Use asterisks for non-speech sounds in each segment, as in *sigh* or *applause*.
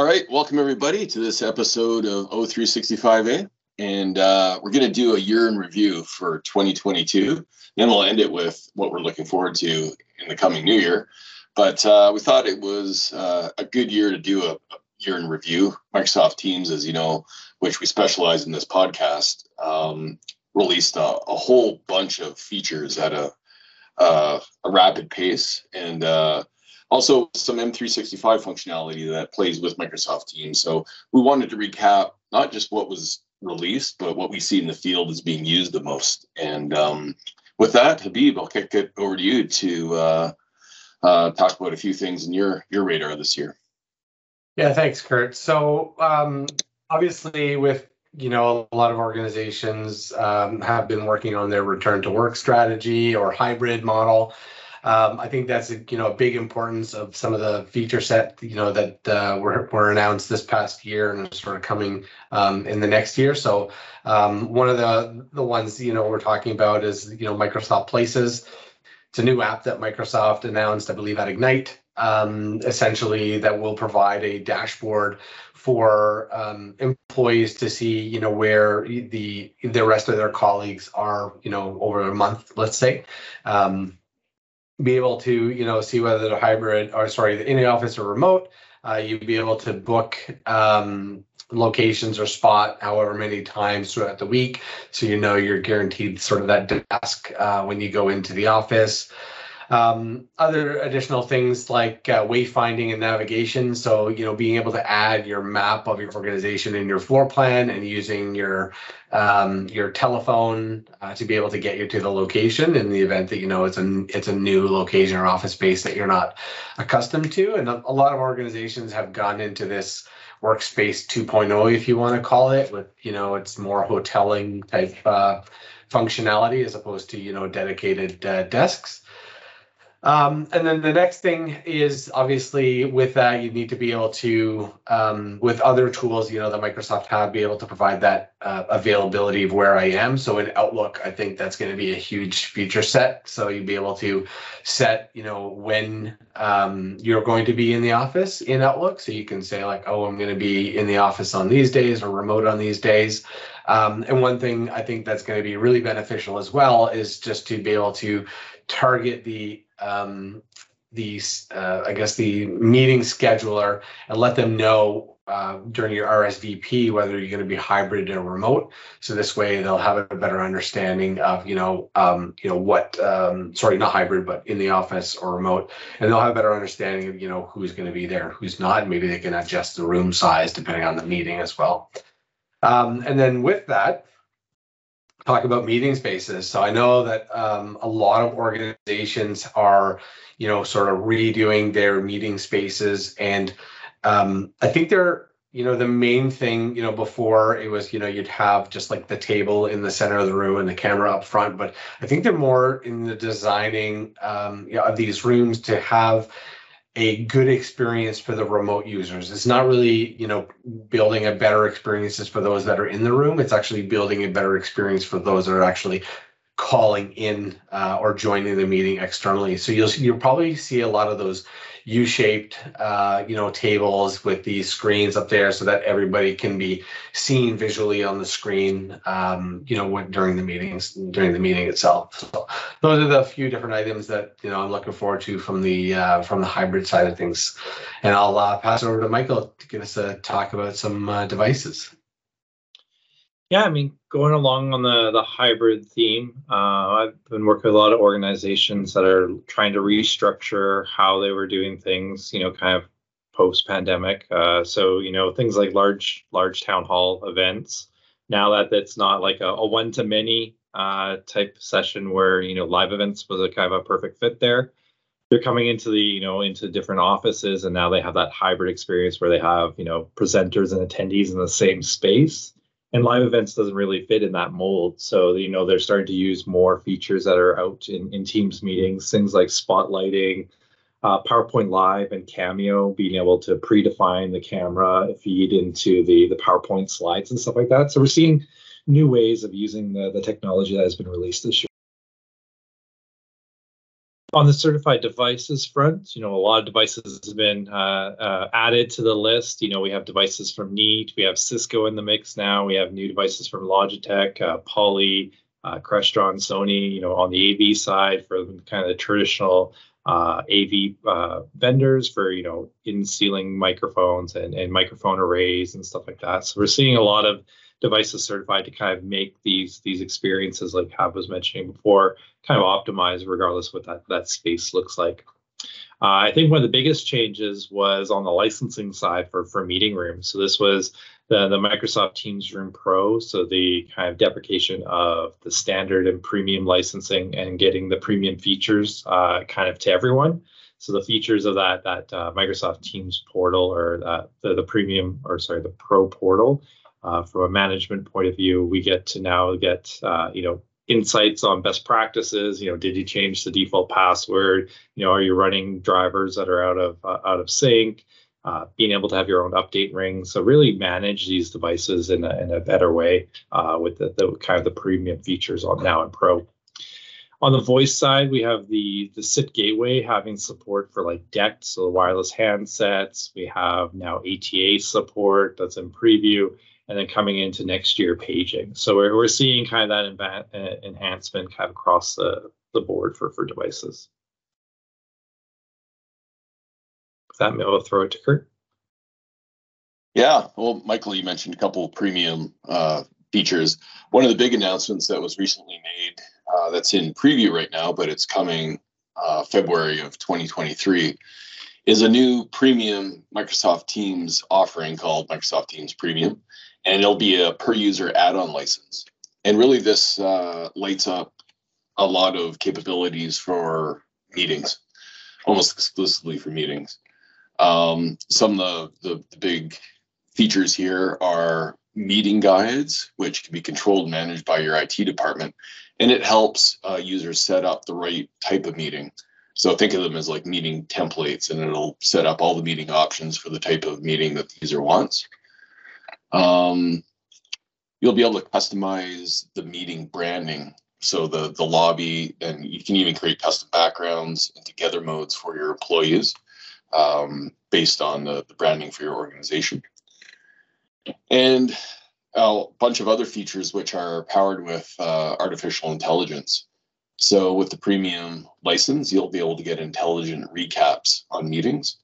All right, welcome everybody to this episode of O365Eh. And uh, we're going to do a year in review for 2022. Then we'll end it with what we're looking forward to in the coming new year. But uh, we thought it was uh, a good year to do a, a, year in review. Microsoft Teams, as you know, which we specialize in this podcast, um, released a, a, whole bunch of features at a, uh, a rapid pace. And uh, also some M365 functionality that plays with Microsoft Teams. So we wanted to recap not just what was released, but what we see in the field is being used the most. And um, with that, Habib, I'll kick it over to you to uh, uh, talk about a few things in your your radar this year. Yeah, thanks, Kurt. So um, obviously, with you know, a lot of organizations um, have been working on their return to work strategy or hybrid model. Um, I think that's a, you know a big importance of some of the feature set you know that uh, were were announced this past year and sort of coming um, in the next year. So um, one of the the ones you know we're talking about is you know Microsoft Places. It's a new app that Microsoft announced, I believe, at Ignite. Um, essentially, that will provide a dashboard for um, employees to see, you know, where the the rest of their colleagues are, you know, over a month, let's say. Um, be able to you know see whether they're hybrid or sorry in the office or remote uh, you'd be able to book um, locations or spot however many times throughout the week so you know you're guaranteed sort of that desk uh, when you go into the office um, other additional things like uh, wayfinding and navigation. So, you know, being able to add your map of your organization in your floor plan and using your um, your telephone uh, to be able to get you to the location in the event that you know it's a it's a new location or office space that you're not accustomed to. And a, lot of organizations have gone into this workspace 2.0, if you want to call it, with you know it's more hoteling type uh, functionality as opposed to you know dedicated uh, desks. Um, and then the next thing is obviously with that, you need to be able to, um, with other tools, you know, that Microsoft have, be able to provide that uh, availability of where I am. So in Outlook, I think that's going to be a huge feature set. So you'd be able to set, you know, when um, you're going to be in the office in Outlook. So you can say like, oh, I'm going to be in the office on these days or remote on these days. Um, and one thing I think that's going to be really beneficial as well is just to be able to target the um, the uh, I guess the meeting scheduler and let them know uh, during your RSVP whether you're going to be hybrid or remote. So this way they'll have a better understanding of you know um, you know what um, sorry not hybrid but in the office or remote, and they'll have a better understanding of you know who's going to be there, who's not. Maybe they can adjust the room size depending on the meeting as well. Um, and then with that, talk about meeting spaces. So I know that um, a lot of organizations are, you know, sort of redoing their meeting spaces, and um, I think they're, you know, the main thing, you know, before it was, you know, you'd have just like the table in the center of the room and the camera up front, but I think they're more in the designing um, you know, of these rooms to have a good experience for the remote users. It's not really, you know, building a better experiences for those that are in the room. It's actually building a better experience for those that are actually calling in uh, or joining the meeting externally. So you'll you'll probably see a lot of those U-shaped, uh, you know, tables with these screens up there, so that everybody can be seen visually on the screen, um, you know, during the meetings, during the meeting itself. So those are the few different items that you know I'm looking forward to from the uh, from the hybrid side of things. And I'll uh, pass it over to Michael to give us a talk about some uh, devices. Yeah, I mean, going along on the the hybrid theme, uh, I've been working with a lot of organizations that are trying to restructure how they were doing things. You know, kind of post pandemic. Uh, so you know, things like large large town hall events. Now that it's not like a, a one to many uh, type session where you know live events was a kind of a perfect fit there. They're coming into the you know into different offices, and now they have that hybrid experience where they have you know presenters and attendees in the same space and live events doesn't really fit in that mold. So you know they're starting to use more features that are out in, in teams meetings things like spotlighting uh, powerpoint live and cameo being able to predefine the camera feed into the the powerpoint slides and stuff like that. So we're seeing new ways of using the, the technology that has been released this year on the certified devices front, you know, a lot of devices have been uh, uh, added to the list. You know, we have devices from Neat, we have Cisco in the mix now, we have new devices from Logitech, uh, Poly, uh, Crestron, Sony. You know, on the AV side for kind of the traditional uh, AV uh, vendors for you know in ceiling microphones and, and microphone arrays and stuff like that. So we're seeing a lot of devices certified to kind of make these these experiences like Hab was mentioning before kind of optimize regardless what that that space looks like. Uh, I think one of the biggest changes was on the licensing side for for meeting rooms. So this was the the Microsoft Teams Room Pro, so the kind of deprecation of the standard and premium licensing and getting the premium features uh, kind of to everyone. So the features of that that uh, Microsoft Teams portal or the the premium or sorry the Pro portal uh, from a management point of view, we get to now get uh, you know insights on best practices. You know, did you change the default password? You know, are you running drivers that are out of uh, out of sync? Uh, being able to have your own update ring, so really manage these devices in a, in a better way uh, with the, the kind of the premium features on now and Pro. On the voice side, we have the the SIP gateway having support for like DECT, so the wireless handsets. We have now ATA support that's in preview, and then coming into next year paging. So we're, we're seeing kind of that uh, enhancement kind of across the, the board for, for devices. With that, maybe I'll throw it to Kurt. Yeah, well, Michael, you mentioned a couple of premium uh, features. One of the big announcements that was recently made uh, that's in preview right now, but it's coming uh, February of 2023 is a new premium Microsoft Teams offering called Microsoft Teams Premium and it'll be a per user add-on license. And really, this uh, lights up a lot of capabilities for meetings, almost exclusively for meetings. Um, some of the, the, the big features here are meeting guides, which can be controlled and managed by your IT department, and it helps uh, users set up the right type of meeting. So think of them as like meeting templates, and it'll set up all the meeting options for the type of meeting that the user wants. Um, you'll be able to customize the meeting branding. So the, the lobby, and you can even create custom backgrounds and together modes for your employees um, based on the, the branding for your organization. And a bunch of other features which are powered with uh, artificial intelligence. So with the premium license, you'll be able to get intelligent recaps on meetings.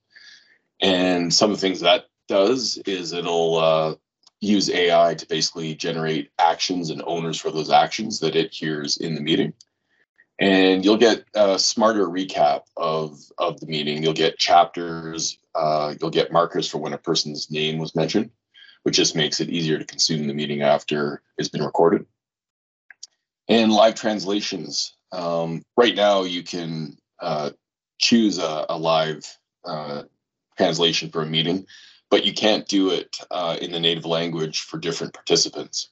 And some of the things that does is it'll uh, use AI to basically generate actions and owners for those actions that it hears in the meeting. And you'll get a smarter recap of, of the meeting. You'll get chapters, uh, you'll get markers for when a person's name was mentioned, which just makes it easier to consume the meeting after it's been recorded. And live translations. Um, right now, you can uh, choose a, a live uh, translation for a meeting but you can't do it uh, in the native language for different participants.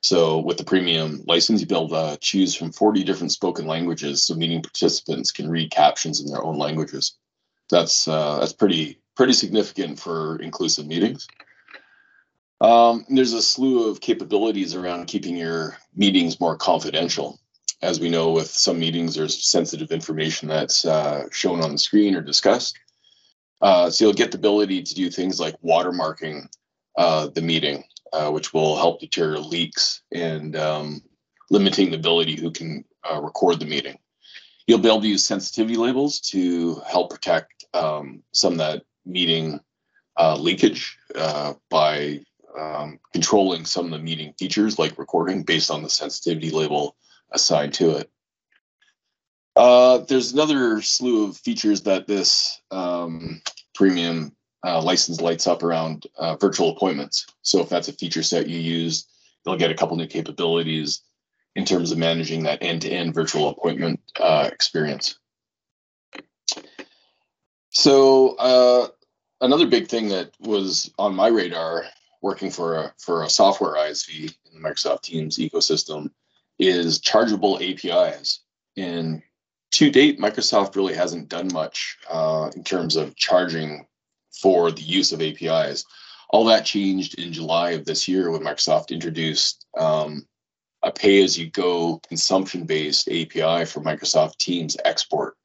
So with the premium license, you'll be able to choose from 40 different spoken languages, so meeting participants can read captions in their own languages. That's uh, that's pretty pretty significant for inclusive meetings. Um, there's a slew of capabilities around keeping your meetings more confidential. As we know, with some meetings, there's sensitive information that's uh, shown on the screen or discussed. Uh, so you'll get the ability to do things like watermarking uh, the meeting, uh, which will help deter leaks and um, limiting the ability who can uh, record the meeting. You'll be able to use sensitivity labels to help protect um, some of that meeting uh, leakage uh, by um, controlling some of the meeting features like recording based on the sensitivity label assigned to it. Uh, there's another slew of features that this um, premium uh, license lights up around uh, virtual appointments. So if that's a feature set you use, you'll get a couple new capabilities in terms of managing that end-to-end virtual appointment uh, experience. So uh, another big thing that was on my radar working for a, for a software ISV in the Microsoft Teams ecosystem is chargeable APIs. And to date, Microsoft really hasn't done much uh, in terms of charging for the use of APIs. All that changed in July of this year when Microsoft introduced um, a pay as you go consumption based API for Microsoft Teams export.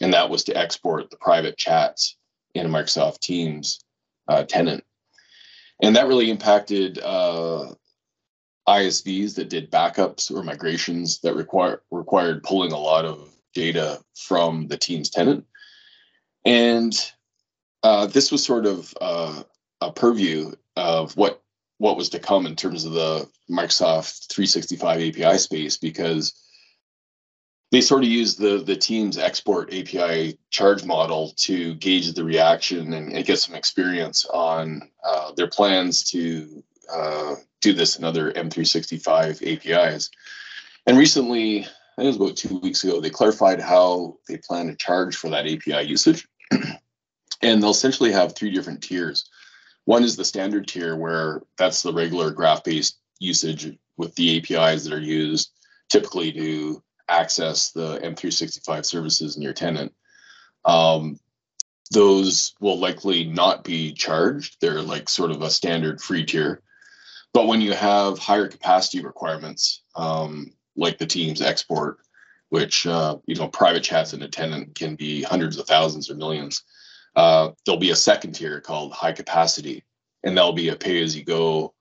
and that was to export the private chats in a Microsoft Teams uh, tenant. And that really impacted uh, ISVs that did backups or migrations that require required pulling a lot of data from the Teams tenant. And uh, this was sort of uh, a purview of what what was to come in terms of the Microsoft 365 API space because they sort of used the the team's export API charge model to gauge the reaction and, and get some experience on uh, their plans to uh, do this in other M365 APIs. And recently, I think it was about two weeks ago, they clarified how they plan to charge for that API usage. *clears throat* and they'll essentially have three different tiers. One is the standard tier, where that's the regular graph based usage with the APIs that are used typically to access the M365 services in your tenant. Um, those will likely not be charged. They're like sort of a standard free tier. But when you have higher capacity requirements, um, like the Teams export, which uh, you know private chats in attendant can be hundreds of thousands or millions, uh, there'll be a second tier called high capacity, and that'll be a pay-as-you-go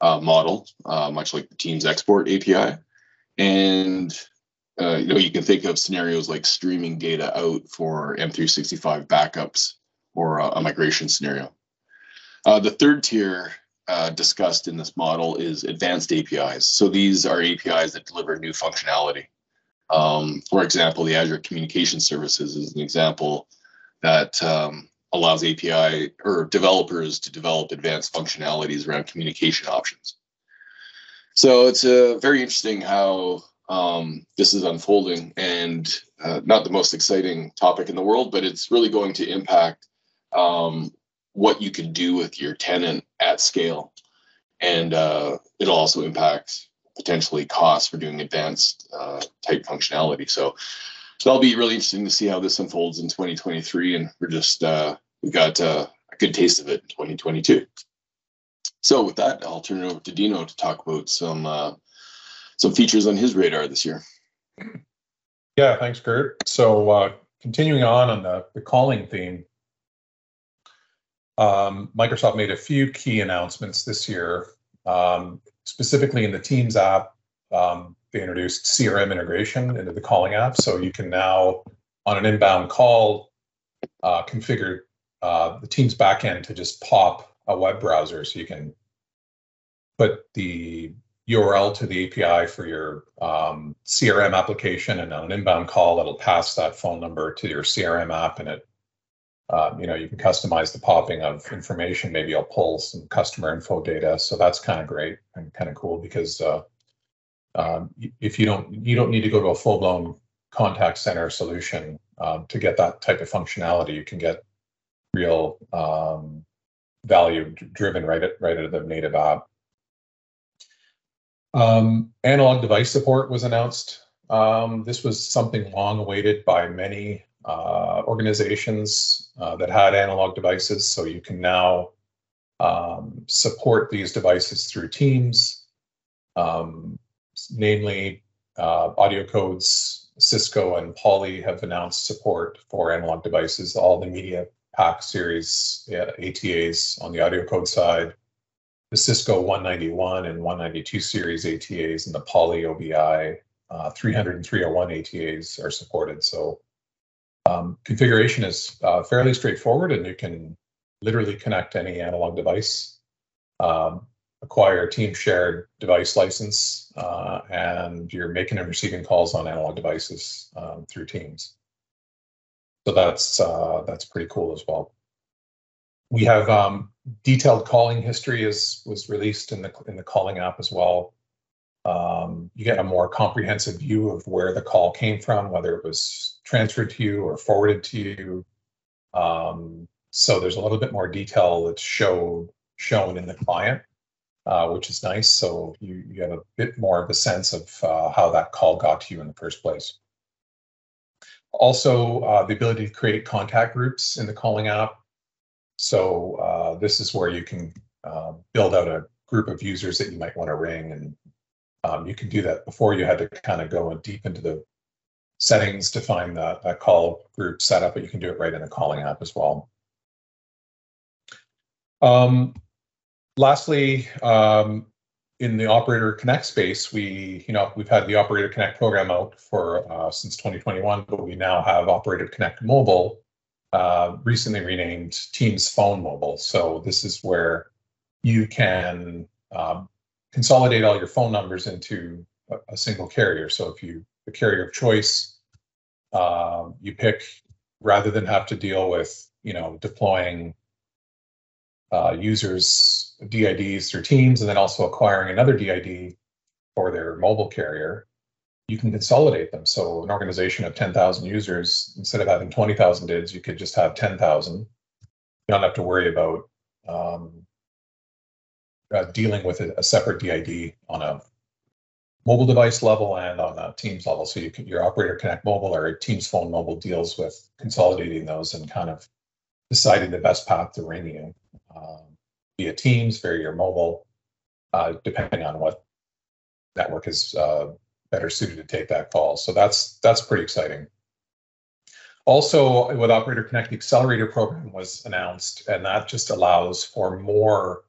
uh, model, uh, much like the Teams export API. And uh, you know, you can think of scenarios like streaming data out for M365 backups or a, a migration scenario. Uh, the third tier uh, discussed in this model is advanced APIs. So these are APIs that deliver new functionality. Um, for example, the Azure Communication Services is an example that um, allows API or developers to develop advanced functionalities around communication options. So it's uh, very interesting how um, this is unfolding and uh, not the most exciting topic in the world, but it's really going to impact um, what you can do with your tenant at scale. And uh, it'll also impact potentially costs for doing advanced uh, type functionality. So that'll be really interesting to see how this unfolds in 2023. And we're just, uh, we got uh, a good taste of it in 2022. So with that, I'll turn it over to Dino to talk about some uh, some features on his radar this year. Yeah, thanks, Kurt. So uh, continuing on on the, the calling theme, um, Microsoft made a few key announcements this year. Um, specifically in the Teams app, um, they introduced CRM integration into the calling app. So you can now, on an inbound call, uh, configure uh, the Teams backend to just pop a web browser. So you can put the URL to the API for your um, CRM application, and on an inbound call, it'll pass that phone number to your CRM app, and it, uh, you know, you can customize the popping of information. Maybe I'll pull some customer info data, so that's kind of great and kind of cool because uh, um, if you don't, you don't need to go to a full blown contact center solution um, to get that type of functionality. You can get real um, value driven right at right out of the native app. Um, analog device support was announced. Um, this was something long awaited by many uh, organizations uh, that had analog devices. So you can now um, support these devices through Teams, um, namely uh, AudioCodes, Cisco, and Poly have announced support for analog devices. All the Media Pack series ATAs on the AudioCode side the Cisco 191 and 192 series ATAs and the Poly OBI uh, 300 and 301 ATAs are supported. So um, configuration is uh, fairly straightforward and you can literally connect any analog device, um, acquire a team shared device license, uh, and you're making and receiving calls on analog devices um, through Teams. So that's uh, that's pretty cool as well. We have um, detailed calling history is was released in the in the calling app as well. Um, you get a more comprehensive view of where the call came from, whether it was transferred to you or forwarded to you. Um, so there's a little bit more detail that's show, shown in the client, uh, which is nice. So you, you have a bit more of a sense of uh, how that call got to you in the first place. Also, uh, the ability to create contact groups in the calling app so uh, this is where you can uh, build out a group of users that you might want to ring, and um, you can do that before you had to kind of go deep into the settings to find that call group setup, but you can do it right in the calling app as well. Um, lastly, um, in the Operator Connect space, we, you know, we've had the Operator Connect program out for uh, since 2021, but we now have Operator Connect Mobile, uh, recently renamed Teams Phone Mobile. So this is where you can um, consolidate all your phone numbers into a, a, single carrier. So if you the carrier of choice, uh, you pick rather than have to deal with, you know, deploying uh, users DIDs through Teams and then also acquiring another DID for their mobile carrier, you can consolidate them. So an organization of 10,000 users, instead of having 20,000 DIDs, you could just have 10,000. You don't have to worry about um, uh, dealing with a, a, separate DID on a mobile device level and on a Teams level. So you can, your Operator Connect Mobile or Teams Phone Mobile deals with consolidating those and kind of deciding the best path to ring you um, via Teams, via your mobile, uh, depending on what network is uh, better suited to take that call. So that's that's pretty exciting. Also, with Operator Connect, the Accelerator program was announced, and that just allows for more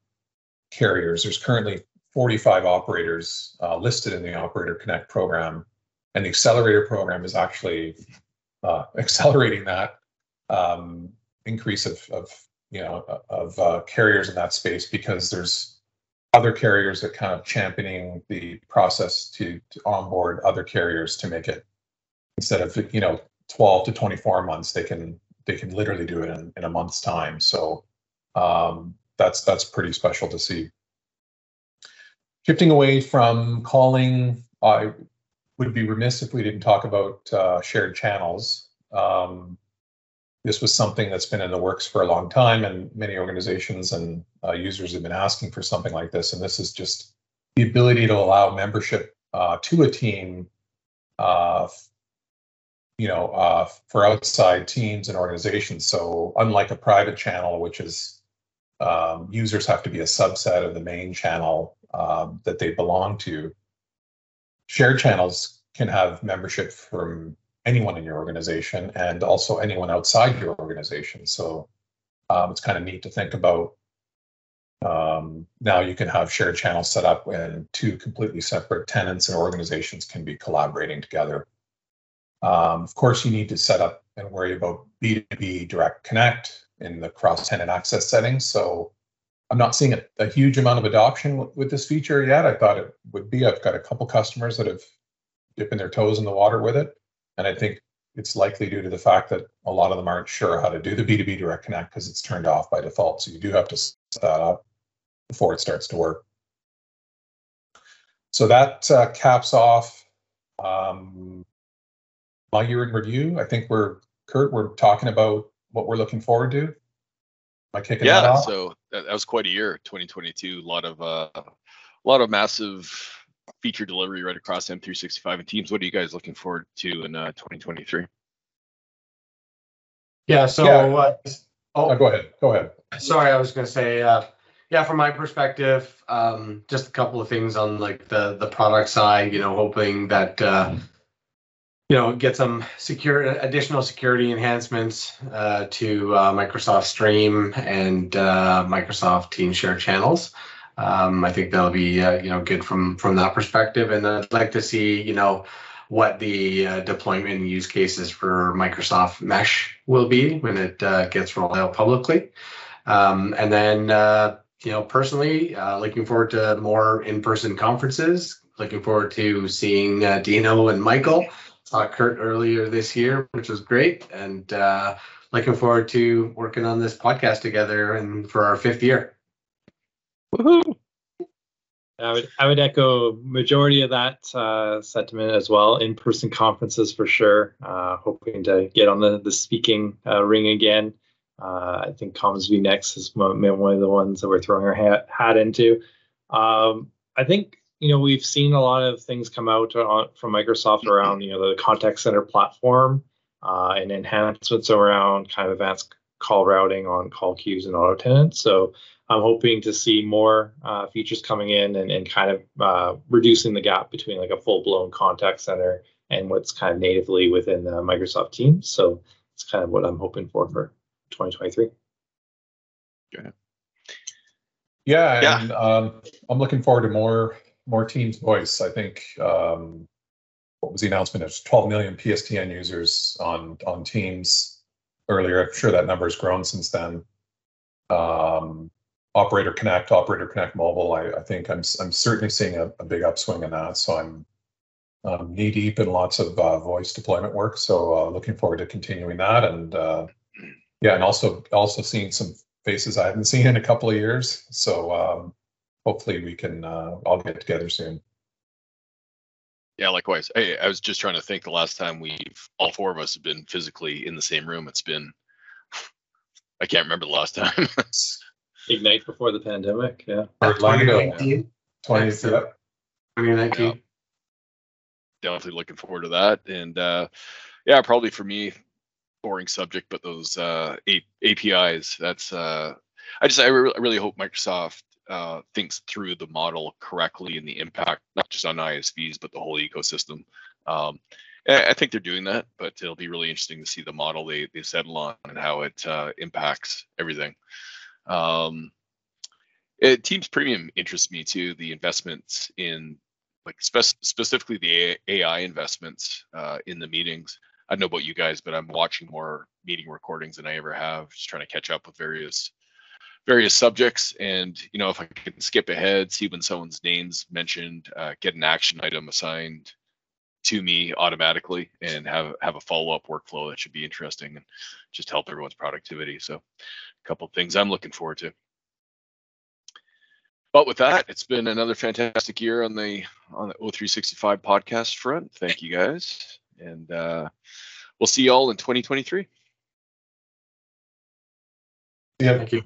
carriers. There's currently 45 operators uh, listed in the Operator Connect program, and the Accelerator program is actually uh, *laughs* accelerating that um, increase of, of you know of uh, carriers in that space because there's other carriers that kind of championing the process to, to onboard other carriers to make it instead of you know 12 to 24 months they can they can literally do it in, in a month's time so um, that's that's pretty special to see shifting away from calling i would be remiss if we didn't talk about uh, shared channels um, this was something that's been in the works for a long time, and many organizations and uh, users have been asking for something like this. And this is just the ability to allow membership uh, to a team, uh, you know, uh, for outside teams and organizations. So, unlike a private channel, which is um, users have to be a subset of the main channel um, that they belong to, shared channels can have membership from anyone in your organization and also anyone outside your organization. So um, it's kind of neat to think about. Um, now you can have shared channels set up and two completely separate tenants and organizations can be collaborating together. Um, of course, you need to set up and worry about B2B direct connect in the cross tenant access settings. So I'm not seeing a, a huge amount of adoption w- with this feature yet. I thought it would be. I've got a couple customers that have dipping their toes in the water with it. And I think it's likely due to the fact that a lot of them aren't sure how to do the B2B Direct Connect because it's turned off by default. So you do have to set that up before it starts to work. So that uh, caps off um, my year in review. I think we're, Kurt, we're talking about what we're looking forward to. Am I kicking yeah, that off? so that, that was quite a year, 2022. A lot of uh, a lot of massive feature delivery right across M365 and Teams. What are you guys looking forward to in uh, 2023? Yeah. So, Yeah. Uh, Oh, oh, go ahead. Go ahead. sorry, I was going to say, uh, yeah, from my perspective, um, just a couple of things on like the the product side. You know, hoping that uh, you know get some secure additional security enhancements uh, to uh, Microsoft Stream and uh, Microsoft Team Share channels. Um, I think that'll be uh, you know good from from that perspective, and I'd like to see you know what the uh, deployment use cases for Microsoft Mesh will be when it uh, gets rolled out publicly, um, and then you know personally looking forward to more in-person conferences. Looking forward to seeing Dino and Michael. Saw Kurt earlier this year, which was great, and looking forward to working on this podcast together and for our fifth year. Woohoo! I would I would echo majority of that uh, sentiment as well. In person conferences for sure. Uh, hoping to get on the the speaking uh, ring again. Uh, I think CommsvNext is one of the ones that we're throwing our hat, hat into. Um, I think you know we've seen a lot of things come out on, from Microsoft around you know the contact center platform uh, and enhancements around kind of advanced call routing on call queues and auto attendants. So I'm hoping to see more uh, features coming in and, and kind of uh, reducing the gap between like a full blown contact center and what's kind of natively within the Microsoft Teams. So it's kind of what I'm hoping for for 2023. Yeah, Yeah. and um, I'm looking forward to more more Teams voice. I think um, what was the announcement? It's 12 million PSTN users on on Teams earlier. I'm sure that number has grown since then. Um, Operator Connect, Operator Connect Mobile. I, I think I'm I'm certainly seeing a, a big upswing in that. So I'm um, knee deep in lots of uh, voice deployment work. So uh, looking forward to continuing that and uh, yeah, and also also seeing some faces I haven't seen in a couple of years. So um, hopefully we can uh, all get together soon. Yeah, likewise. Hey, I was just trying to think the last time we've all four of us have been physically in the same room. It's been I can't remember the last time. *laughs* Ignite before the pandemic. Yeah. Orlando, 2019. 20, Thanks, yeah. 2019. Definitely looking forward to that. And uh yeah, probably for me, boring subject, but those uh A- APIs, that's uh I just I re- I really hope Microsoft uh thinks through the model correctly and the impact, not just on ISVs, but the whole ecosystem. Um I think they're doing that, but it'll be really interesting to see the model they, they settle on and how it uh, impacts everything. Um, it, Teams Premium interests me too. The investments in, like spec- specifically the AI investments uh, in the meetings. I don't know about you guys, but I'm watching more meeting recordings than I ever have. Just trying to catch up with various various subjects, and you know if I can skip ahead, see when someone's name's mentioned, uh, get an action item assigned to me automatically and have have a follow-up workflow that should be interesting and just help everyone's productivity so a couple things i'm looking forward to but with that it's been another fantastic year on the on the o365 podcast front thank you guys and uh we'll see you all in 2023 Yeah. Thank you.